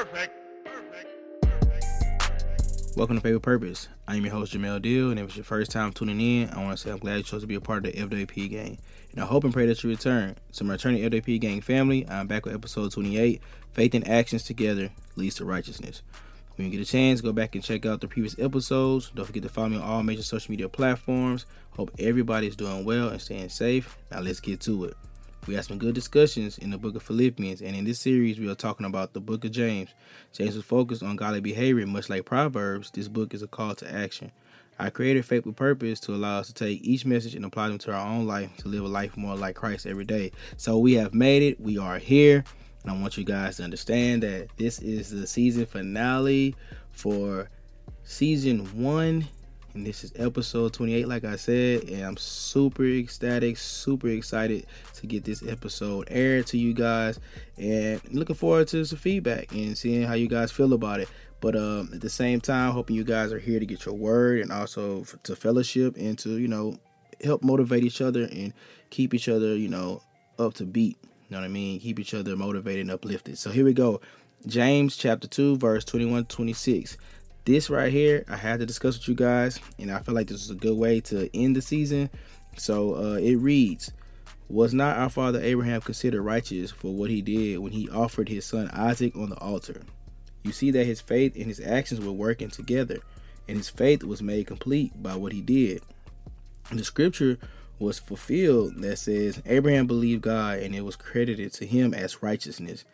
Perfect. Welcome to Faith with Purpose. I'm your host, Jamel Deal, and if it's your first time tuning in, I want to say I'm glad you chose to be a part of the FWP gang. And I hope and pray that you return. So, my returning FWP gang family, I'm back with episode 28 Faith and Actions Together Leads to Righteousness. When you get a chance, go back and check out the previous episodes. Don't forget to follow me on all major social media platforms. Hope everybody's doing well and staying safe. Now, let's get to it. We had some good discussions in the book of Philippians, and in this series, we are talking about the book of James. James is focused on godly behavior, much like Proverbs. This book is a call to action. I created Faith with Purpose to allow us to take each message and apply them to our own life to live a life more like Christ every day. So we have made it. We are here. And I want you guys to understand that this is the season finale for season one and this is episode 28 like i said and i'm super ecstatic super excited to get this episode aired to you guys and looking forward to some feedback and seeing how you guys feel about it. But um, at the same time hoping you guys are here to get your word and also to fellowship and to you know help motivate each other and keep each other you know up to beat. You know what i mean? Keep each other motivated and uplifted. So here we go. James chapter 2 verse 21 26 this right here I had to discuss with you guys, and I feel like this is a good way to end the season. So uh, it reads, "Was not our father Abraham considered righteous for what he did when he offered his son Isaac on the altar? You see that his faith and his actions were working together, and his faith was made complete by what he did. The scripture was fulfilled that says Abraham believed God, and it was credited to him as righteousness,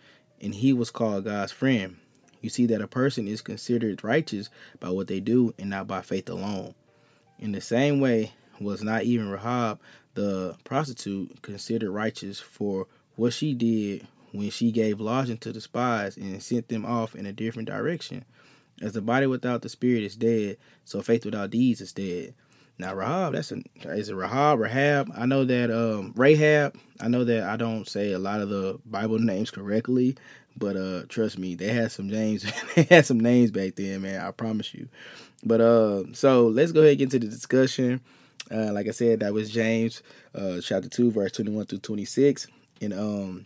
and he was called God's friend." You see that a person is considered righteous by what they do and not by faith alone. In the same way, was not even Rahab, the prostitute, considered righteous for what she did when she gave lodging to the spies and sent them off in a different direction. As the body without the spirit is dead, so faith without deeds is dead. Now Rahab, that's a is it Rahab, Rahab? I know that um Rahab. I know that I don't say a lot of the Bible names correctly, but uh, trust me, they had some names. they had some names back then, man. I promise you. But uh, so let's go ahead and get into the discussion. Uh, like I said, that was James, uh, chapter two, verse twenty-one through twenty-six, and um,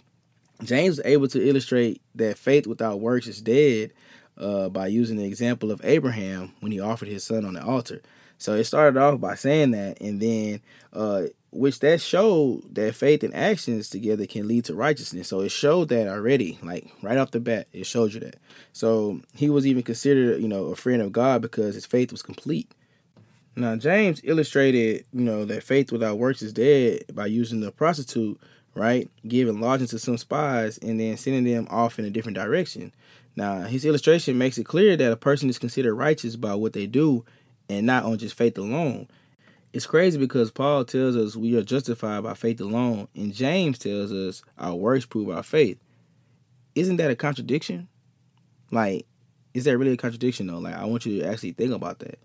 James was able to illustrate that faith without works is dead uh, by using the example of Abraham when he offered his son on the altar. So it started off by saying that, and then uh, which that showed that faith and actions together can lead to righteousness. So it showed that already, like right off the bat, it showed you that. So he was even considered, you know, a friend of God because his faith was complete. Now James illustrated, you know, that faith without works is dead by using the prostitute, right, giving lodging to some spies and then sending them off in a different direction. Now his illustration makes it clear that a person is considered righteous by what they do and not on just faith alone it's crazy because Paul tells us we are justified by faith alone, and James tells us our works prove our faith. Isn't that a contradiction? Like, is that really a contradiction though? Like, I want you to actually think about that.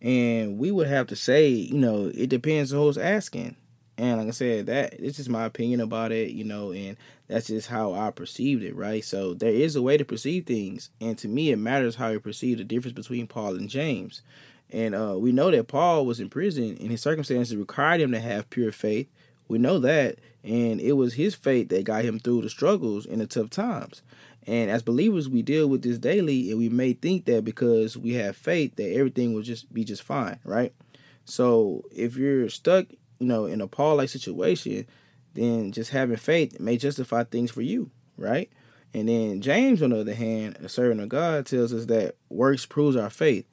And we would have to say, you know, it depends on who's asking. And like I said, that it's just my opinion about it, you know, and that's just how I perceived it, right? So there is a way to perceive things, and to me, it matters how you perceive the difference between Paul and James. And uh, we know that Paul was in prison and his circumstances required him to have pure faith. We know that. And it was his faith that got him through the struggles in the tough times. And as believers, we deal with this daily and we may think that because we have faith that everything will just be just fine, right? So if you're stuck, you know, in a Paul like situation, then just having faith may justify things for you, right? And then James, on the other hand, a servant of God, tells us that works proves our faith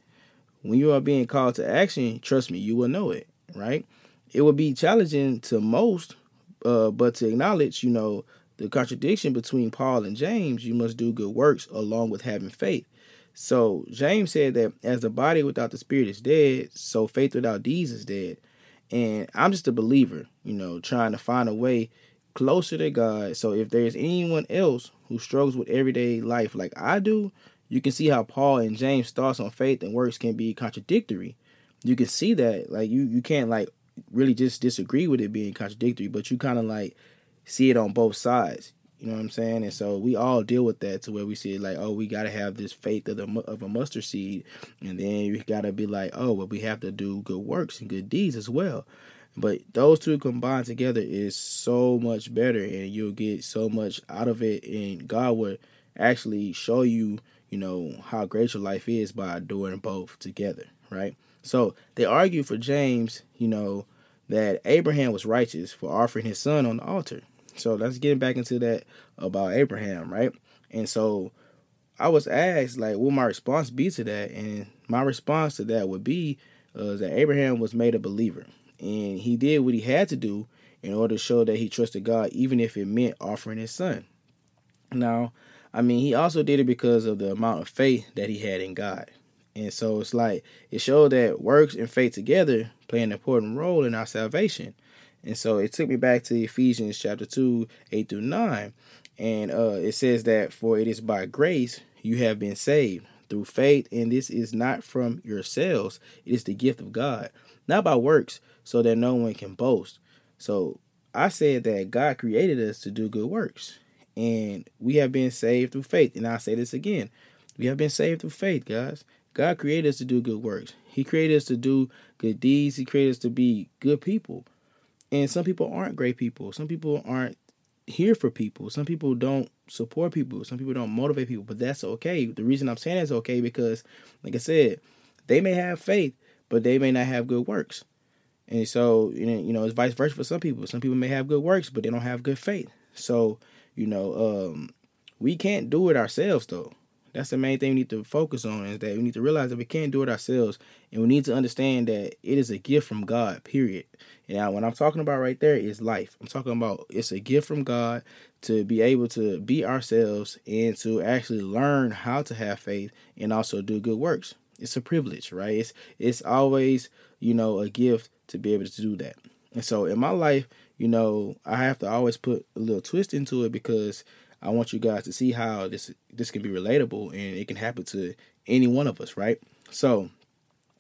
when you are being called to action, trust me, you will know it, right? It will be challenging to most, uh, but to acknowledge, you know, the contradiction between Paul and James, you must do good works along with having faith. So James said that as the body without the spirit is dead, so faith without deeds is dead. And I'm just a believer, you know, trying to find a way closer to God. So if there's anyone else who struggles with everyday life like I do, you can see how Paul and James' thoughts on faith and works can be contradictory. You can see that, like you you can't like really just disagree with it being contradictory, but you kind of like see it on both sides. You know what I'm saying? And so we all deal with that to where we see like, oh, we got to have this faith of, the, of a mustard seed, and then you got to be like, oh, well, we have to do good works and good deeds as well. But those two combined together is so much better, and you'll get so much out of it, and God would actually show you, you know, how great your life is by doing both together, right? So they argue for James, you know, that Abraham was righteous for offering his son on the altar. So let's get back into that about Abraham, right? And so I was asked, like, what my response be to that? And my response to that would be uh, that Abraham was made a believer. And he did what he had to do in order to show that he trusted God, even if it meant offering his son. Now, I mean, he also did it because of the amount of faith that he had in God. And so it's like it showed that works and faith together play an important role in our salvation. And so it took me back to Ephesians chapter 2, 8 through 9. And uh, it says that, For it is by grace you have been saved through faith, and this is not from yourselves, it is the gift of God, not by works, so that no one can boast. So I said that God created us to do good works, and we have been saved through faith. And I'll say this again we have been saved through faith, guys. God created us to do good works. He created us to do good deeds. He created us to be good people. And some people aren't great people. Some people aren't here for people. Some people don't support people. Some people don't motivate people. But that's okay. The reason I'm saying it's okay because, like I said, they may have faith, but they may not have good works. And so, you know, it's vice versa for some people. Some people may have good works, but they don't have good faith. So, you know, um, we can't do it ourselves though. That's the main thing we need to focus on is that we need to realize that we can't do it ourselves and we need to understand that it is a gift from God, period. Now, what I'm talking about right there is life. I'm talking about it's a gift from God to be able to be ourselves and to actually learn how to have faith and also do good works. It's a privilege, right? It's it's always, you know, a gift to be able to do that. And so in my life, you know, I have to always put a little twist into it because I want you guys to see how this this can be relatable and it can happen to any one of us, right? So,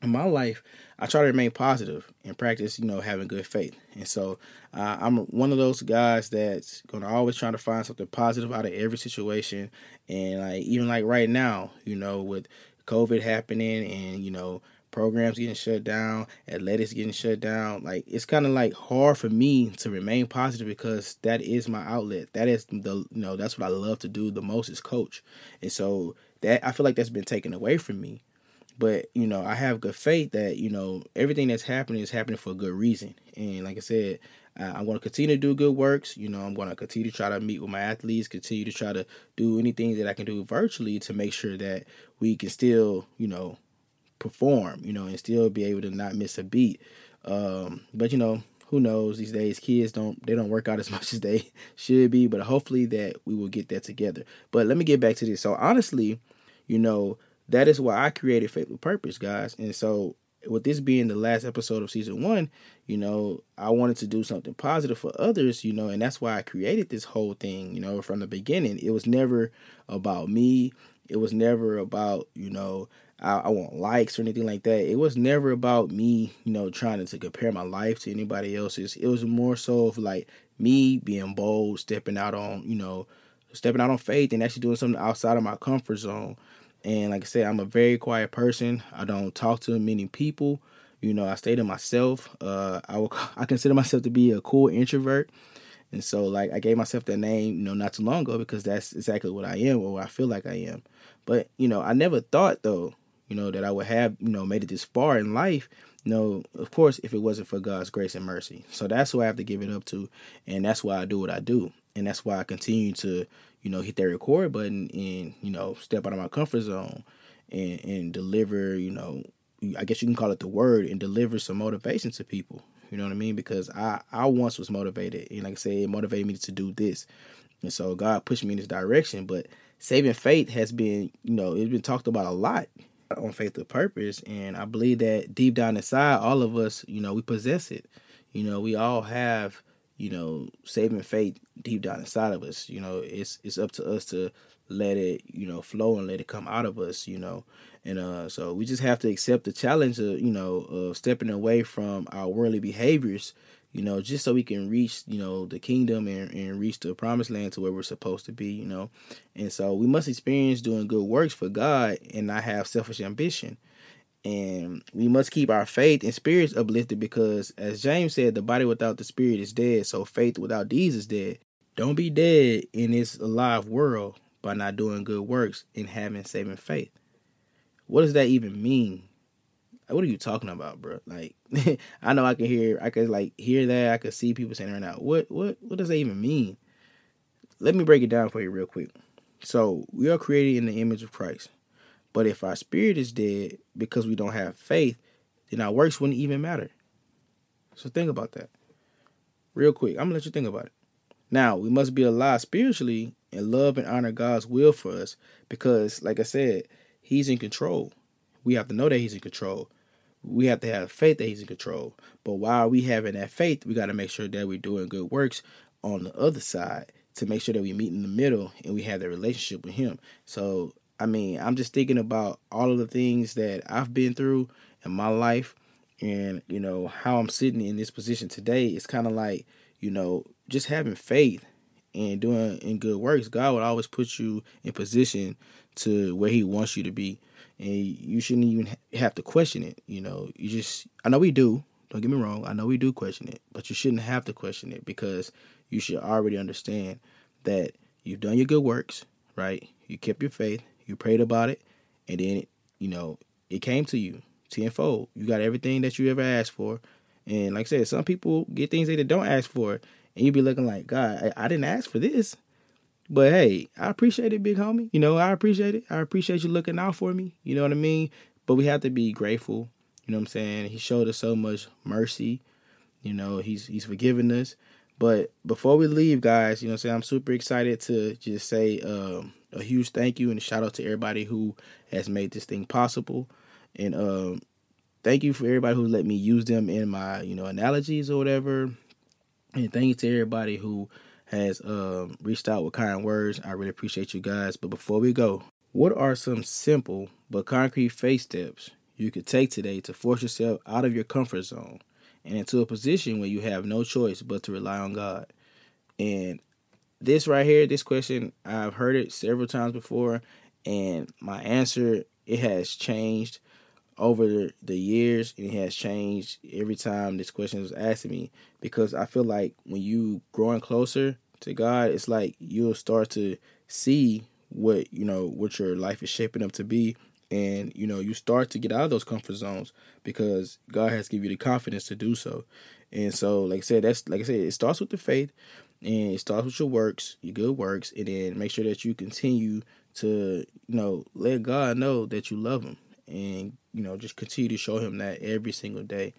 in my life, I try to remain positive and practice, you know, having good faith. And so, uh, I'm one of those guys that's gonna always try to find something positive out of every situation. And like even like right now, you know, with COVID happening and you know programs getting shut down, athletics getting shut down. Like it's kind of like hard for me to remain positive because that is my outlet. That is the you know that's what I love to do the most is coach, and so that I feel like that's been taken away from me. But you know I have good faith that you know everything that's happening is happening for a good reason, and like I said. I'm going to continue to do good works. You know, I'm going to continue to try to meet with my athletes, continue to try to do anything that I can do virtually to make sure that we can still, you know, perform, you know, and still be able to not miss a beat. Um, but you know, who knows these days kids don't they don't work out as much as they should be, but hopefully that we will get that together. But let me get back to this. So honestly, you know, that is why I created Faith with Purpose, guys. And so with this being the last episode of season one, you know, I wanted to do something positive for others, you know, and that's why I created this whole thing, you know, from the beginning. It was never about me. It was never about, you know, I, I, want likes or anything like that. It was never about me, you know, trying to, compare my life to anybody else's. It was more so of like me being bold, stepping out on, you know, stepping out on faith and actually doing something outside of my comfort zone. And like I said, I'm a very quiet person. I don't talk to many people. You know, I stay to myself. Uh, I will, I consider myself to be a cool introvert. And so, like, I gave myself that name, you know, not too long ago because that's exactly what I am or what I feel like I am. But, you know, I never thought, though, you know, that I would have, you know, made it this far in life. You know, of course, if it wasn't for God's grace and mercy. So that's who I have to give it up to. And that's why I do what I do. And that's why I continue to, you know, hit that record button and, you know, step out of my comfort zone and, and deliver, you know, I guess you can call it the word and deliver some motivation to people. You know what I mean? Because I, I once was motivated. And like I said, it motivated me to do this. And so God pushed me in this direction. But saving faith has been, you know, it's been talked about a lot on faith with purpose and i believe that deep down inside all of us you know we possess it. You know we all have you know saving faith deep down inside of us. You know it's it's up to us to let it you know flow and let it come out of us you know. And uh so we just have to accept the challenge of you know of stepping away from our worldly behaviors you know, just so we can reach, you know, the kingdom and, and reach the promised land to where we're supposed to be, you know. And so we must experience doing good works for God and not have selfish ambition. And we must keep our faith and spirits uplifted because, as James said, the body without the spirit is dead. So faith without deeds is dead. Don't be dead in this alive world, by not doing good works and having saving faith. What does that even mean? What are you talking about, bro? Like, I know I can hear, I could like hear that. I could see people saying right now, what, what, what does that even mean? Let me break it down for you real quick. So we are created in the image of Christ, but if our spirit is dead because we don't have faith, then our works wouldn't even matter. So think about that, real quick. I'm gonna let you think about it. Now we must be alive spiritually and love and honor God's will for us because, like I said, He's in control. We have to know that He's in control we have to have faith that he's in control. But while we having that faith, we got to make sure that we're doing good works on the other side to make sure that we meet in the middle and we have that relationship with him. So, I mean, I'm just thinking about all of the things that I've been through in my life and, you know, how I'm sitting in this position today. It's kind of like, you know, just having faith and doing in good works. God would always put you in position to where he wants you to be and you shouldn't even have to question it. You know, you just I know we do. Don't get me wrong. I know we do question it, but you shouldn't have to question it because you should already understand that you've done your good works, right? You kept your faith, you prayed about it, and then you know it came to you tenfold. You got everything that you ever asked for, and like I said, some people get things that they don't ask for, and you'd be looking like, God, I, I didn't ask for this. But hey, I appreciate it, big homie. You know, I appreciate it. I appreciate you looking out for me. You know what I mean? But we have to be grateful. You know what I'm saying? He showed us so much mercy. You know, he's he's forgiven us. But before we leave, guys, you know what I'm saying? I'm super excited to just say um, a huge thank you and shout out to everybody who has made this thing possible. And um, thank you for everybody who let me use them in my, you know, analogies or whatever. And thank you to everybody who has um, reached out with kind words. I really appreciate you guys. But before we go, what are some simple but concrete faith steps you could take today to force yourself out of your comfort zone and into a position where you have no choice but to rely on God? And this right here, this question, I've heard it several times before, and my answer it has changed over the years and it has changed every time this question was asked to me. Because I feel like when you growing closer to God, it's like you'll start to see what you know what your life is shaping up to be. And you know you start to get out of those comfort zones because God has given you the confidence to do so. And so like I said that's like I said it starts with the faith and it starts with your works, your good works and then make sure that you continue to you know let God know that you love him and you know just continue to show him that every single day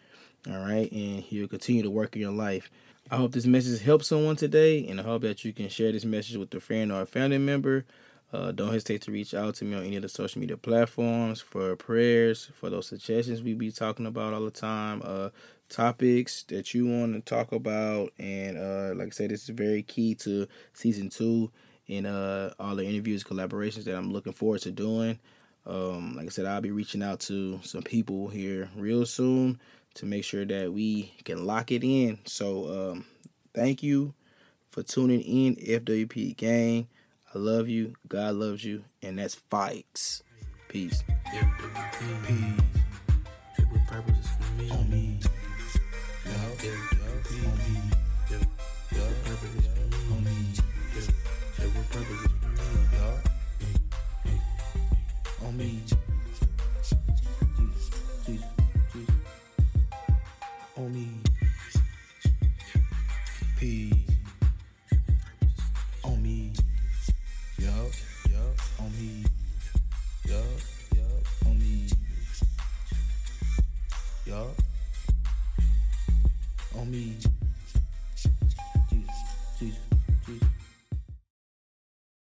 all right? And he'll continue to work in your life. I hope this message helps someone today and i hope that you can share this message with a friend or a family member. Uh, don't hesitate to reach out to me on any of the social media platforms for prayers for those suggestions we be talking about all the time uh, topics that you want to talk about. And uh, like i said this is very key to season two and uh, all the interviews collaborations that i'm looking forward to doing um, like I said, I'll be reaching out to some people here real soon to make sure that we can lock it in. So, um, thank you for tuning in, FWP Gang. I love you. God loves you. And that's Fikes. Peace. mente.